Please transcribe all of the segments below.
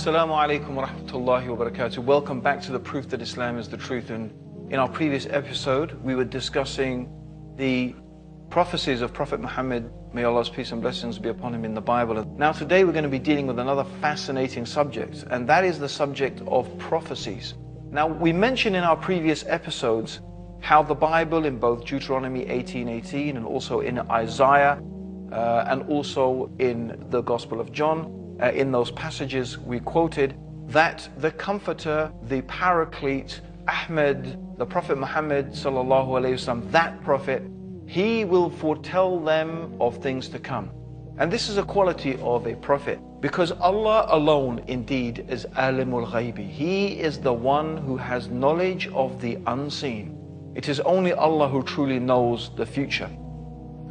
Assalamu alaikum wa rahmatullahi wa barakatuh. Welcome back to the proof that Islam is the truth. And in our previous episode, we were discussing the prophecies of Prophet Muhammad, may Allah's peace and blessings be upon him in the Bible. Now, today we're going to be dealing with another fascinating subject, and that is the subject of prophecies. Now, we mentioned in our previous episodes how the Bible, in both Deuteronomy 18:18 and also in Isaiah, uh, and also in the Gospel of John, uh, in those passages we quoted that the Comforter, the Paraclete, Ahmed, the Prophet Muhammad wasallam, that Prophet, he will foretell them of things to come. And this is a quality of a prophet because Allah alone indeed is alimul ghaibi. He is the one who has knowledge of the unseen. It is only Allah who truly knows the future.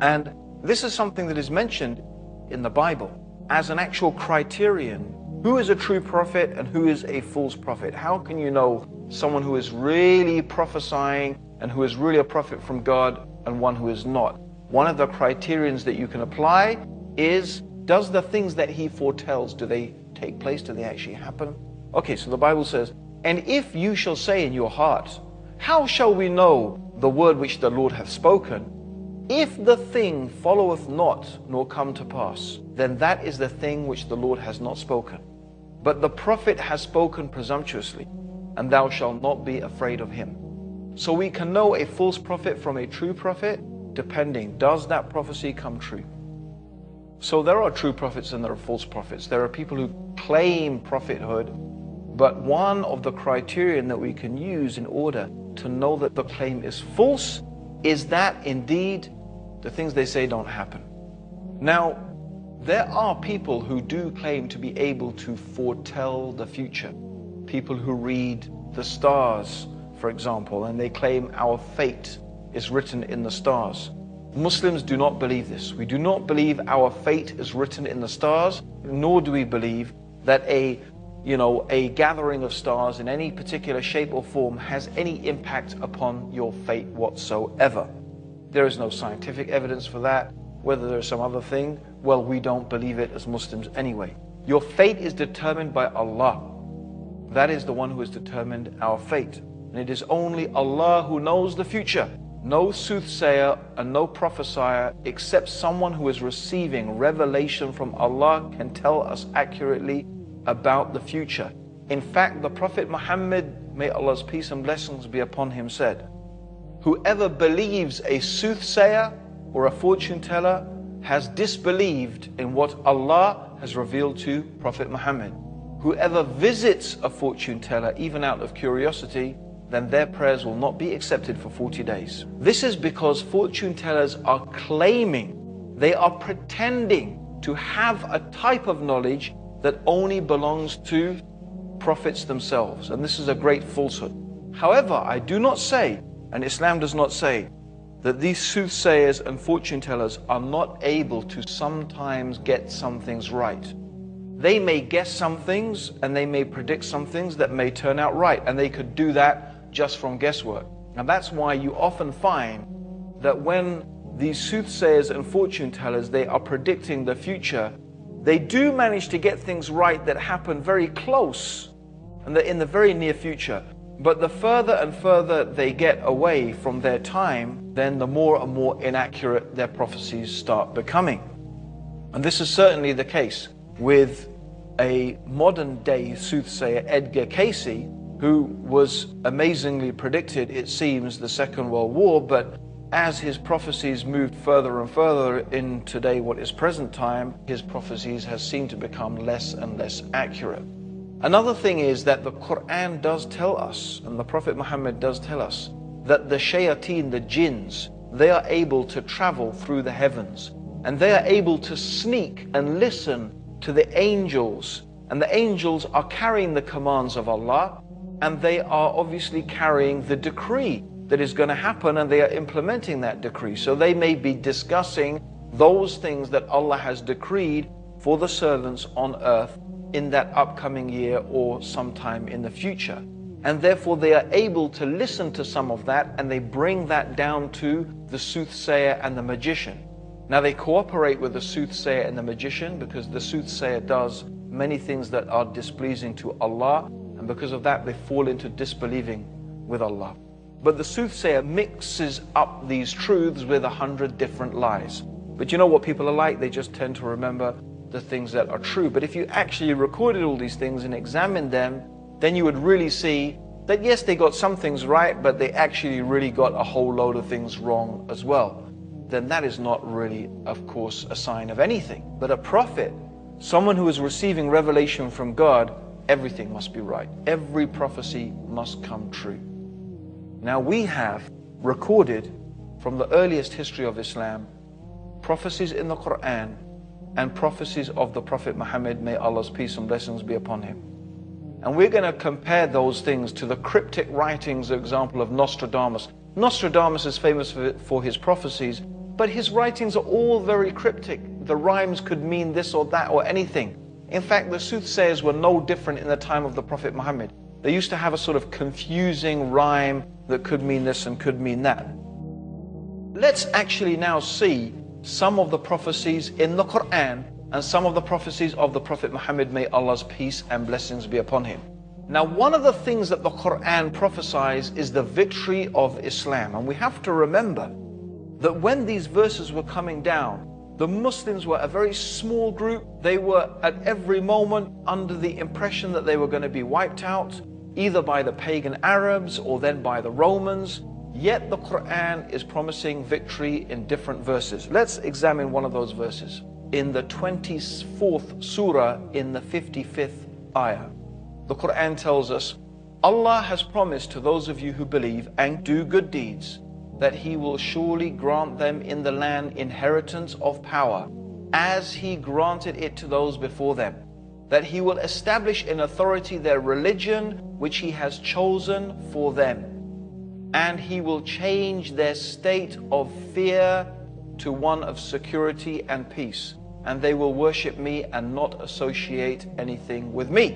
And this is something that is mentioned in the Bible as an actual criterion. Who is a true prophet and who is a false prophet? How can you know someone who is really prophesying and who is really a prophet from God and one who is not? One of the criterions that you can apply is does the things that he foretells, do they take place? Do they actually happen? Okay, so the Bible says, And if you shall say in your heart, How shall we know the word which the Lord hath spoken? If the thing followeth not, nor come to pass, then that is the thing which the Lord has not spoken. But the prophet has spoken presumptuously, and thou shalt not be afraid of him. So we can know a false prophet from a true prophet, depending, does that prophecy come true? So there are true prophets and there are false prophets. There are people who claim prophethood, but one of the criterion that we can use in order to know that the claim is false is that indeed the things they say don't happen. Now, there are people who do claim to be able to foretell the future. People who read the stars, for example, and they claim our fate is written in the stars. Muslims do not believe this. We do not believe our fate is written in the stars, nor do we believe that a you know, a gathering of stars in any particular shape or form has any impact upon your fate whatsoever. There is no scientific evidence for that. Whether there's some other thing, well, we don't believe it as Muslims anyway. Your fate is determined by Allah. That is the one who has determined our fate. And it is only Allah who knows the future. No soothsayer and no prophesier except someone who is receiving revelation from Allah can tell us accurately about the future. In fact, the Prophet Muhammad, may Allah's peace and blessings be upon him, said, Whoever believes a soothsayer or a fortune teller has disbelieved in what Allah has revealed to Prophet Muhammad. Whoever visits a fortune teller, even out of curiosity, then their prayers will not be accepted for 40 days. This is because fortune tellers are claiming, they are pretending to have a type of knowledge that only belongs to prophets themselves. And this is a great falsehood. However, I do not say and Islam does not say that these soothsayers and fortune tellers are not able to sometimes get some things right. They may guess some things and they may predict some things that may turn out right, and they could do that just from guesswork. And that's why you often find that when these soothsayers and fortune tellers they are predicting the future, they do manage to get things right that happen very close and that in the very near future. But the further and further they get away from their time, then the more and more inaccurate their prophecies start becoming. And this is certainly the case with a modern day soothsayer, Edgar Cayce, who was amazingly predicted, it seems, the Second World War, but as his prophecies moved further and further in today, what is present time, his prophecies has seemed to become less and less accurate. Another thing is that the Quran does tell us, and the Prophet Muhammad does tell us, that the shayateen, the jinns, they are able to travel through the heavens and they are able to sneak and listen to the angels. And the angels are carrying the commands of Allah and they are obviously carrying the decree that is going to happen and they are implementing that decree. So they may be discussing those things that Allah has decreed for the servants on earth in that upcoming year or sometime in the future. And therefore, they are able to listen to some of that and they bring that down to the soothsayer and the magician. Now, they cooperate with the soothsayer and the magician because the soothsayer does many things that are displeasing to Allah, and because of that, they fall into disbelieving with Allah. But the soothsayer mixes up these truths with a hundred different lies. But you know what people are like? They just tend to remember the things that are true. But if you actually recorded all these things and examined them, then you would really see that yes, they got some things right, but they actually really got a whole load of things wrong as well. Then that is not really, of course, a sign of anything. But a prophet, someone who is receiving revelation from God, everything must be right. Every prophecy must come true. Now we have recorded from the earliest history of Islam prophecies in the Quran and prophecies of the Prophet Muhammad, may Allah's peace and blessings be upon him. And we're going to compare those things to the cryptic writings, example of Nostradamus. Nostradamus is famous for, for his prophecies, but his writings are all very cryptic. The rhymes could mean this or that or anything. In fact, the soothsayers were no different in the time of the Prophet Muhammad. They used to have a sort of confusing rhyme that could mean this and could mean that. Let's actually now see some of the prophecies in the Quran and some of the prophecies of the Prophet Muhammad, may Allah's peace and blessings be upon him. Now, one of the things that the Quran prophesies is the victory of Islam. And we have to remember that when these verses were coming down, the Muslims were a very small group. They were at every moment under the impression that they were going to be wiped out, either by the pagan Arabs or then by the Romans. Yet the Quran is promising victory in different verses. Let's examine one of those verses. In the 24th surah, in the 55th ayah, the Quran tells us, Allah has promised to those of you who believe and do good deeds that He will surely grant them in the land inheritance of power, as He granted it to those before them. That He will establish in authority their religion which He has chosen for them and he will change their state of fear to one of security and peace. And they will worship me and not associate anything with me.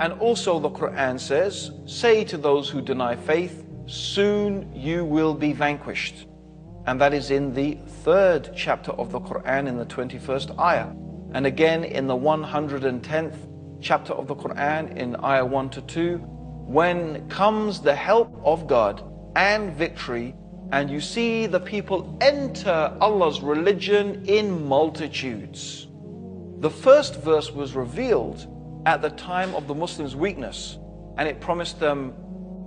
And also the Quran says, Say to those who deny faith, soon you will be vanquished. And that is in the third chapter of the Quran in the 21st ayah. And again in the 110th chapter of the Quran in ayah 1 to 2 when comes the help of God and victory, and you see the people enter Allah's religion in multitudes. The first verse was revealed at the time of the Muslims' weakness, and it promised them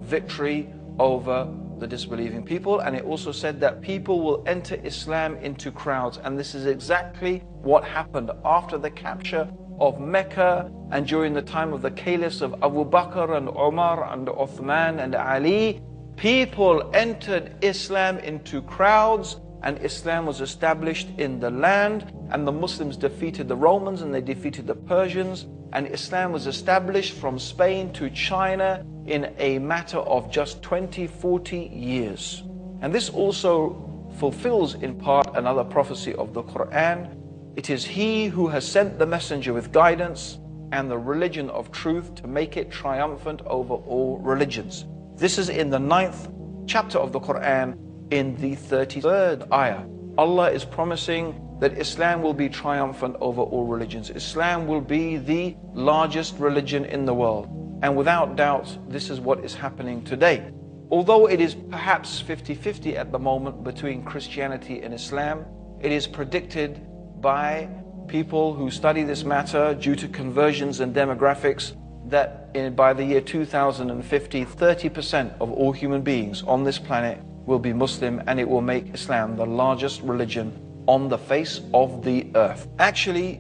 victory over the disbelieving people. And it also said that people will enter Islam into crowds. And this is exactly what happened after the capture of Mecca and during the time of the caliphs of Abu Bakr and Umar and Uthman and Ali, people entered Islam into crowds and Islam was established in the land and the Muslims defeated the Romans and they defeated the Persians and Islam was established from Spain to China in a matter of just 20, 40 years. And this also fulfills in part another prophecy of the Quran it is He who has sent the messenger with guidance and the religion of truth to make it triumphant over all religions. This is in the ninth chapter of the Quran in the 33rd ayah. Allah is promising that Islam will be triumphant over all religions. Islam will be the largest religion in the world. And without doubt, this is what is happening today. Although it is perhaps 50 50 at the moment between Christianity and Islam, it is predicted by people who study this matter due to conversions and demographics that in, by the year 2050, 30% of all human beings on this planet will be Muslim and it will make Islam the largest religion on the face of the earth. Actually,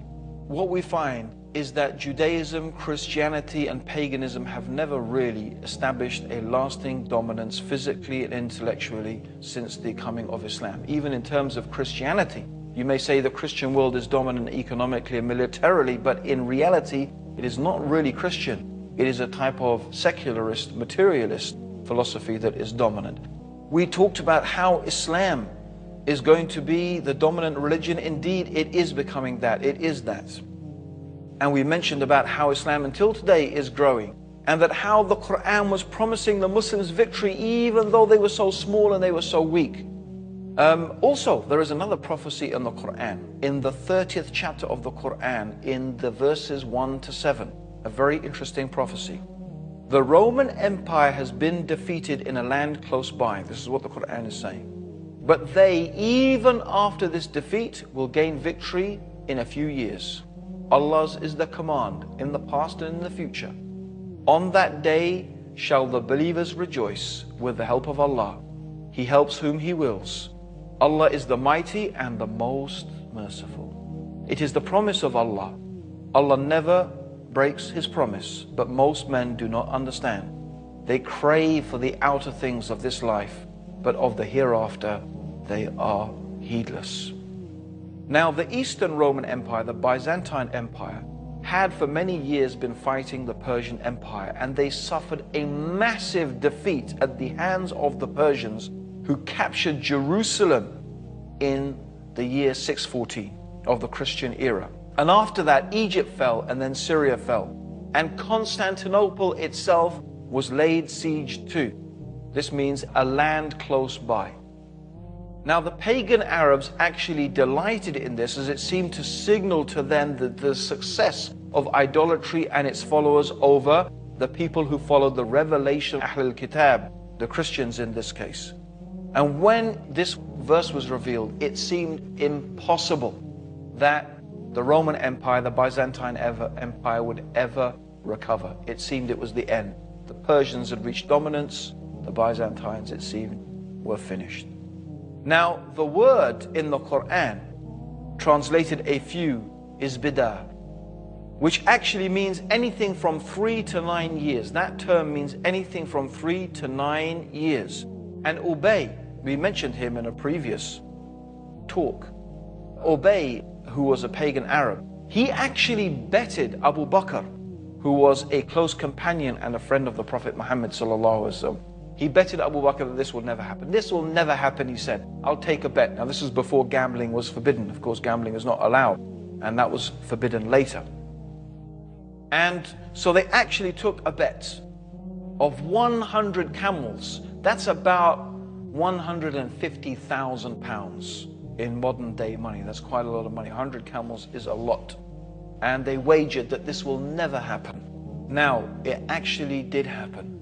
what we find is that Judaism, Christianity, and paganism have never really established a lasting dominance physically and intellectually since the coming of Islam. Even in terms of Christianity, you may say the Christian world is dominant economically and militarily, but in reality, it is not really Christian. It is a type of secularist, materialist philosophy that is dominant. We talked about how Islam is going to be the dominant religion. Indeed, it is becoming that. It is that. And we mentioned about how Islam until today is growing and that how the Quran was promising the Muslims victory even though they were so small and they were so weak. Um, also, there is another prophecy in the Quran, in the 30th chapter of the Quran, in the verses 1 to 7. A very interesting prophecy. The Roman Empire has been defeated in a land close by. This is what the Quran is saying. But they, even after this defeat, will gain victory in a few years. Allah's is the command in the past and in the future. On that day shall the believers rejoice with the help of Allah. He helps whom He wills. Allah is the mighty and the most merciful. It is the promise of Allah. Allah never breaks His promise, but most men do not understand. They crave for the outer things of this life, but of the hereafter they are heedless. Now, the Eastern Roman Empire, the Byzantine Empire, had for many years been fighting the Persian Empire, and they suffered a massive defeat at the hands of the Persians who captured Jerusalem in the year 614 of the Christian era. And after that, Egypt fell and then Syria fell. And Constantinople itself was laid siege to. This means a land close by. Now, the pagan Arabs actually delighted in this as it seemed to signal to them the, the success of idolatry and its followers over the people who followed the revelation of Ahlul Kitab, the Christians in this case. And when this verse was revealed, it seemed impossible that the Roman Empire, the Byzantine Empire, would ever recover. It seemed it was the end. The Persians had reached dominance, the Byzantines, it seemed, were finished. Now, the word in the Quran, translated a few, is bidah, which actually means anything from three to nine years. That term means anything from three to nine years. And Ubay, we mentioned him in a previous talk. Ubay, who was a pagan Arab, he actually betted Abu Bakr, who was a close companion and a friend of the Prophet Muhammad He betted Abu Bakr that this will never happen. This will never happen, he said. I'll take a bet. Now, this was before gambling was forbidden. Of course, gambling is not allowed, and that was forbidden later. And so they actually took a bet of 100 camels that's about 150,000 pounds in modern day money. That's quite a lot of money. 100 camels is a lot. And they wagered that this will never happen. Now, it actually did happen.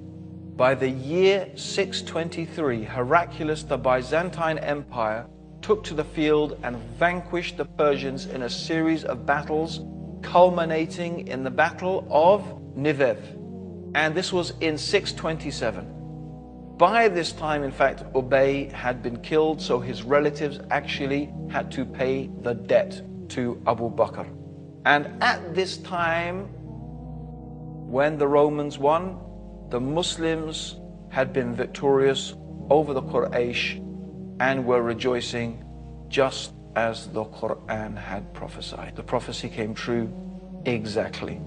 By the year 623, Heraclius, the Byzantine Empire, took to the field and vanquished the Persians in a series of battles, culminating in the Battle of Nineveh. And this was in 627. By this time, in fact, Ubay had been killed, so his relatives actually had to pay the debt to Abu Bakr. And at this time, when the Romans won, the Muslims had been victorious over the Quraysh and were rejoicing just as the Quran had prophesied. The prophecy came true exactly.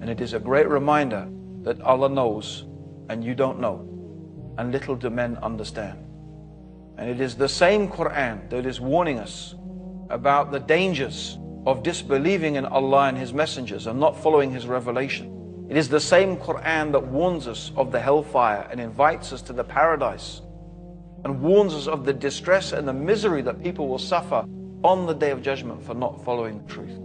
And it is a great reminder that Allah knows and you don't know and little do men understand. And it is the same Quran that is warning us about the dangers of disbelieving in Allah and His messengers and not following His revelation. It is the same Quran that warns us of the hellfire and invites us to the paradise and warns us of the distress and the misery that people will suffer on the day of judgment for not following the truth.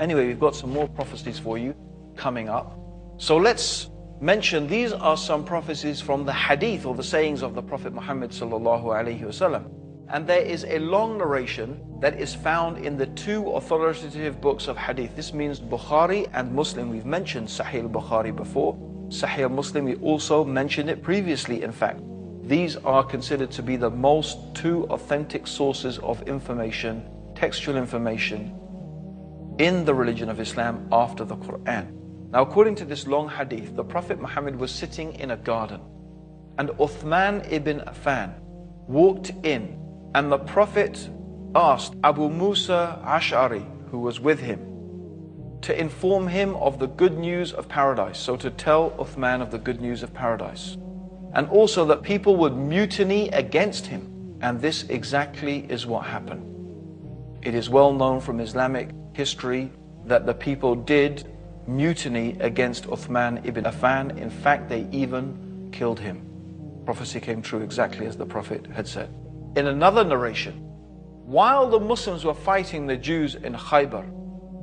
Anyway, we've got some more prophecies for you coming up. So let's mentioned, these are some prophecies from the hadith or the sayings of the Prophet Muhammad sallallahu alaihi wasallam. And there is a long narration that is found in the two authoritative books of hadith. This means Bukhari and Muslim. We've mentioned Sahih Bukhari before. Sahih Muslim, we also mentioned it previously, in fact. These are considered to be the most two authentic sources of information, textual information, in the religion of Islam after the Quran. Now, according to this long hadith, the Prophet Muhammad was sitting in a garden, and Uthman ibn Affan walked in, and the Prophet asked Abu Musa Ash'ari, who was with him, to inform him of the good news of paradise. So, to tell Uthman of the good news of paradise. And also that people would mutiny against him. And this exactly is what happened. It is well known from Islamic history that the people did mutiny against Uthman ibn Affan. In fact, they even killed him. Prophecy came true exactly as the Prophet had said. In another narration, while the Muslims were fighting the Jews in Khaybar,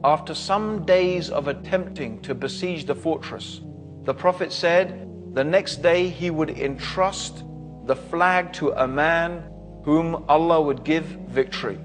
after some days of attempting to besiege the fortress, the Prophet said the next day he would entrust the flag to a man whom Allah would give victory.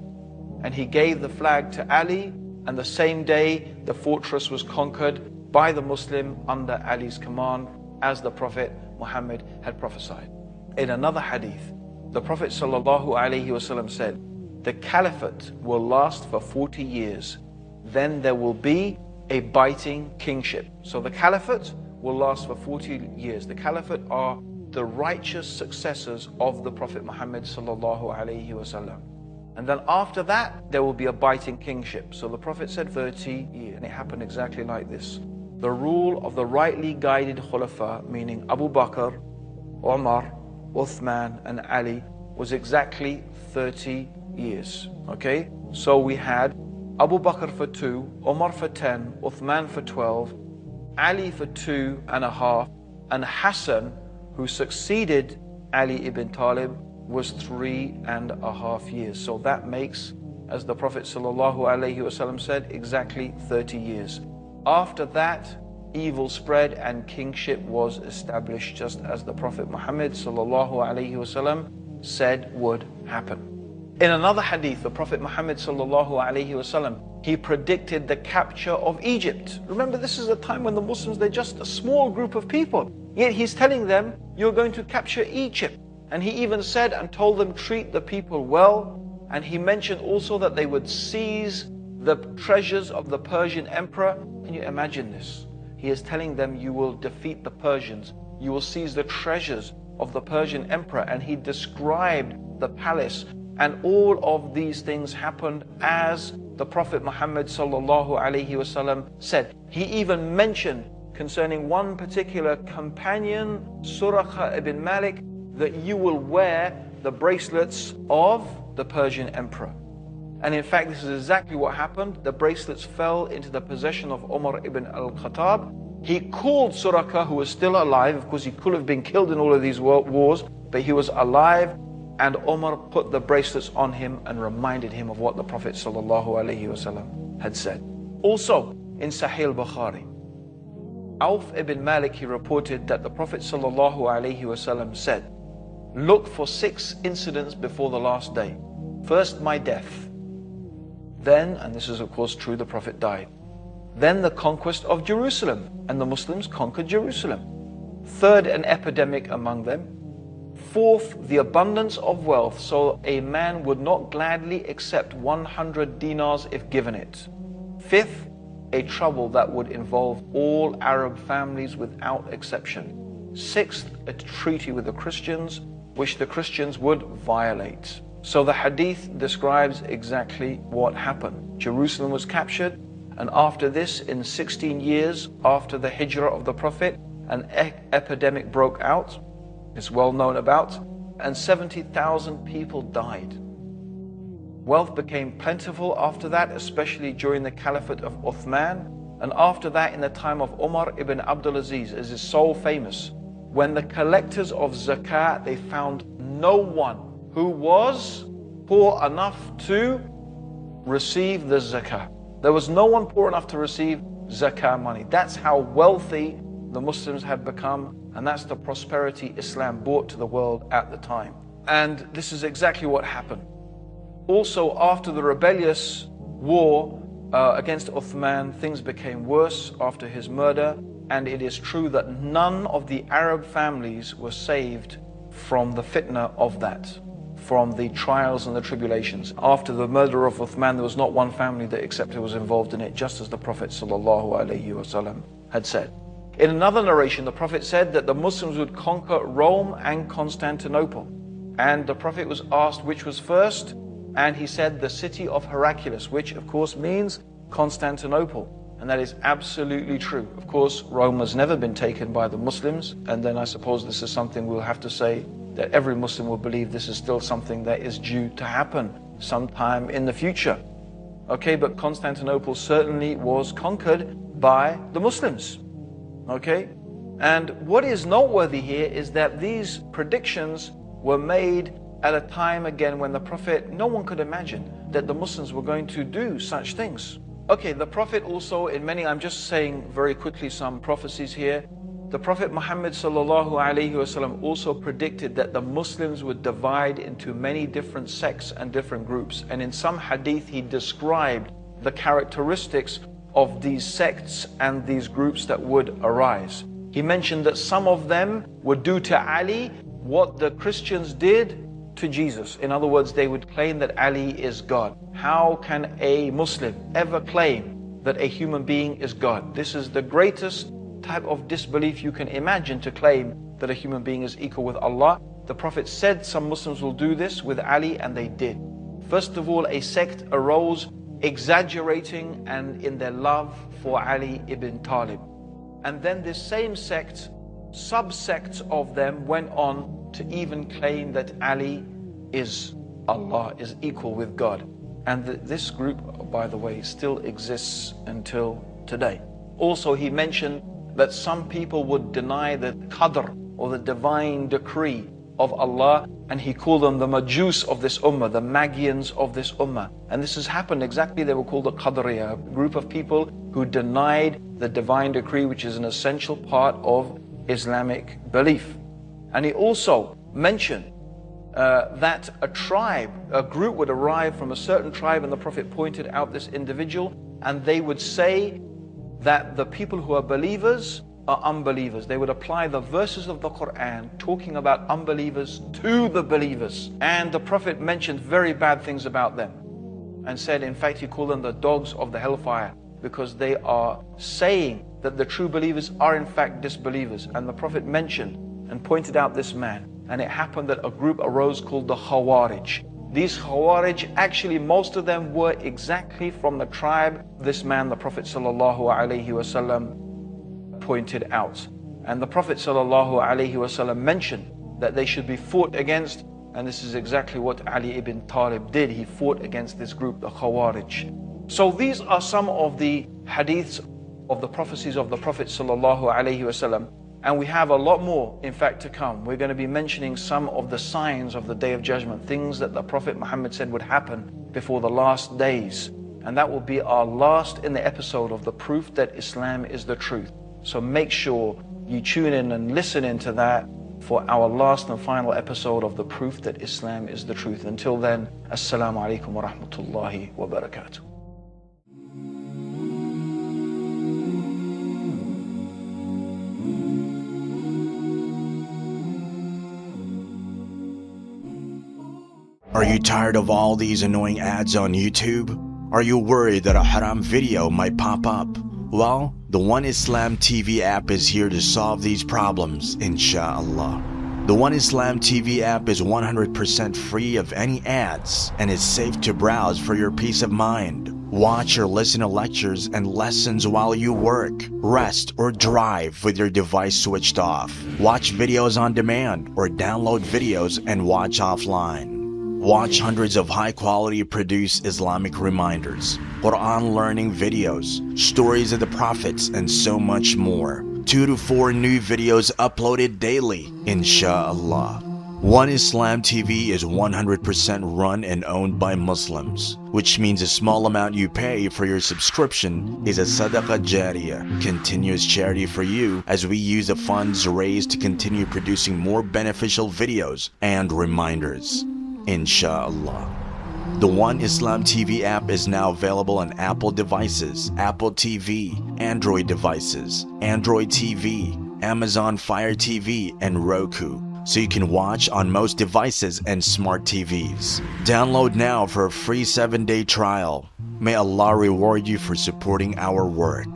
And he gave the flag to Ali, and the same day the fortress was conquered by the Muslim under Ali's command, as the Prophet Muhammad had prophesied. In another hadith, the Prophet ﷺ said, The caliphate will last for 40 years. Then there will be a biting kingship. So the caliphate will last for 40 years. The caliphate are the righteous successors of the Prophet Muhammad ﷺ. And then after that, there will be a biting kingship. So the Prophet said 30 years, and it happened exactly like this. The rule of the rightly guided khulafa, meaning Abu Bakr, Omar, Uthman and Ali was exactly 30 years. Okay? So we had Abu Bakr for two, Omar for 10, Uthman for 12, Ali for two and a half, and Hassan, who succeeded Ali ibn Talib, was three and a half years. So that makes, as the Prophet ﷺ said, exactly 30 years. After that, evil spread and kingship was established just as the Prophet Muhammad wasallam said would happen. In another hadith, the Prophet Muhammad wasallam he predicted the capture of Egypt. Remember, this is a time when the Muslims, they're just a small group of people. Yet he's telling them, you're going to capture Egypt. And he even said and told them, treat the people well. And he mentioned also that they would seize the treasures of the Persian emperor. Can you imagine this? He is telling them, You will defeat the Persians, you will seize the treasures of the Persian emperor. And he described the palace, and all of these things happened as the Prophet Muhammad said. He even mentioned concerning one particular companion, Suraqah ibn Malik, that you will wear the bracelets of the Persian emperor. And in fact, this is exactly what happened. The bracelets fell into the possession of Umar ibn al-Khattab. He called Suraka, who was still alive. Of course, he could have been killed in all of these wars, but he was alive. And Umar put the bracelets on him and reminded him of what the Prophet ﷺ had said. Also, in Sahih Bukhari, Auf ibn Malik, he reported that the Prophet ﷺ said, Look for six incidents before the last day. First, my death. Then, and this is of course true, the Prophet died. Then the conquest of Jerusalem, and the Muslims conquered Jerusalem. Third, an epidemic among them. Fourth, the abundance of wealth, so a man would not gladly accept 100 dinars if given it. Fifth, a trouble that would involve all Arab families without exception. Sixth, a treaty with the Christians, which the Christians would violate. So the hadith describes exactly what happened. Jerusalem was captured, and after this, in 16 years after the hijrah of the Prophet, an e- epidemic broke out. It's well known about, and 70,000 people died. Wealth became plentiful after that, especially during the caliphate of Uthman, and after that, in the time of Umar ibn Abdulaziz, as is so famous. When the collectors of zakat they found no one who was poor enough to receive the zakat. There was no one poor enough to receive zakat money. That's how wealthy the Muslims had become, and that's the prosperity Islam brought to the world at the time. And this is exactly what happened. Also, after the rebellious war uh, against Uthman, things became worse after his murder, and it is true that none of the Arab families were saved from the fitna of that from the trials and the tribulations. After the murder of Uthman, there was not one family that except was involved in it, just as the Prophet ﷺ had said. In another narration, the Prophet said that the Muslims would conquer Rome and Constantinople. And the Prophet was asked which was first, and he said the city of Heraclius, which of course means Constantinople. And that is absolutely true. Of course, Rome has never been taken by the Muslims, and then I suppose this is something we'll have to say that every Muslim will believe this is still something that is due to happen sometime in the future. Okay, but Constantinople certainly was conquered by the Muslims. Okay? And what is noteworthy here is that these predictions were made at a time again when the Prophet, no one could imagine that the Muslims were going to do such things. Okay, the Prophet also, in many, I'm just saying very quickly some prophecies here. The Prophet Muhammad also predicted that the Muslims would divide into many different sects and different groups. And in some hadith, he described the characteristics of these sects and these groups that would arise. He mentioned that some of them would do to Ali what the Christians did to Jesus. In other words, they would claim that Ali is God. How can a Muslim ever claim that a human being is God? This is the greatest type of disbelief you can imagine to claim that a human being is equal with Allah. The Prophet said some Muslims will do this with Ali, and they did. First of all, a sect arose exaggerating and in their love for Ali ibn Talib. And then this same sect, subsects of them went on to even claim that Ali is Allah, is equal with God. And this group, by the way, still exists until today. Also, he mentioned that some people would deny the qadr or the divine decree of Allah and he called them the Majus of this ummah, the Magians of this ummah. And this has happened exactly, they were called the Qadriya, a group of people who denied the divine decree, which is an essential part of Islamic belief. And he also mentioned uh, that a tribe, a group would arrive from a certain tribe, and the Prophet pointed out this individual, and they would say that the people who are believers are unbelievers. They would apply the verses of the Quran talking about unbelievers to the believers. And the Prophet mentioned very bad things about them and said, in fact, he called them the dogs of the hellfire because they are saying that the true believers are in fact disbelievers. And the Prophet mentioned and pointed out this man. And it happened that a group arose called the Khawarij. These Khawarij, actually most of them were exactly from the tribe this man, the Prophet ﷺ, pointed out. And the Prophet ﷺ mentioned that they should be fought against and this is exactly what Ali ibn Talib did. He fought against this group, the Khawarij. So these are some of the hadiths of the prophecies of the Prophet ﷺ and we have a lot more, in fact, to come. We're going to be mentioning some of the signs of the Day of Judgment, things that the Prophet Muhammad said would happen before the last days. And that will be our last in the episode of the proof that Islam is the truth. So make sure you tune in and listen into that for our last and final episode of the proof that Islam is the truth. Until then, Assalamu alaikum wa rahmatullahi wa barakatuh. Are you tired of all these annoying ads on YouTube? Are you worried that a haram video might pop up? Well, the One Islam TV app is here to solve these problems, inshallah. The One Islam TV app is 100% free of any ads and is safe to browse for your peace of mind. Watch or listen to lectures and lessons while you work, rest, or drive with your device switched off. Watch videos on demand or download videos and watch offline. Watch hundreds of high quality produced Islamic reminders, Quran learning videos, stories of the prophets, and so much more. Two to four new videos uploaded daily, inshallah. One Islam TV is 100% run and owned by Muslims, which means a small amount you pay for your subscription is a sadaqah jariyah, continuous charity for you as we use the funds raised to continue producing more beneficial videos and reminders. Inshallah. The One Islam TV app is now available on Apple devices, Apple TV, Android devices, Android TV, Amazon Fire TV, and Roku, so you can watch on most devices and smart TVs. Download now for a free 7 day trial. May Allah reward you for supporting our work.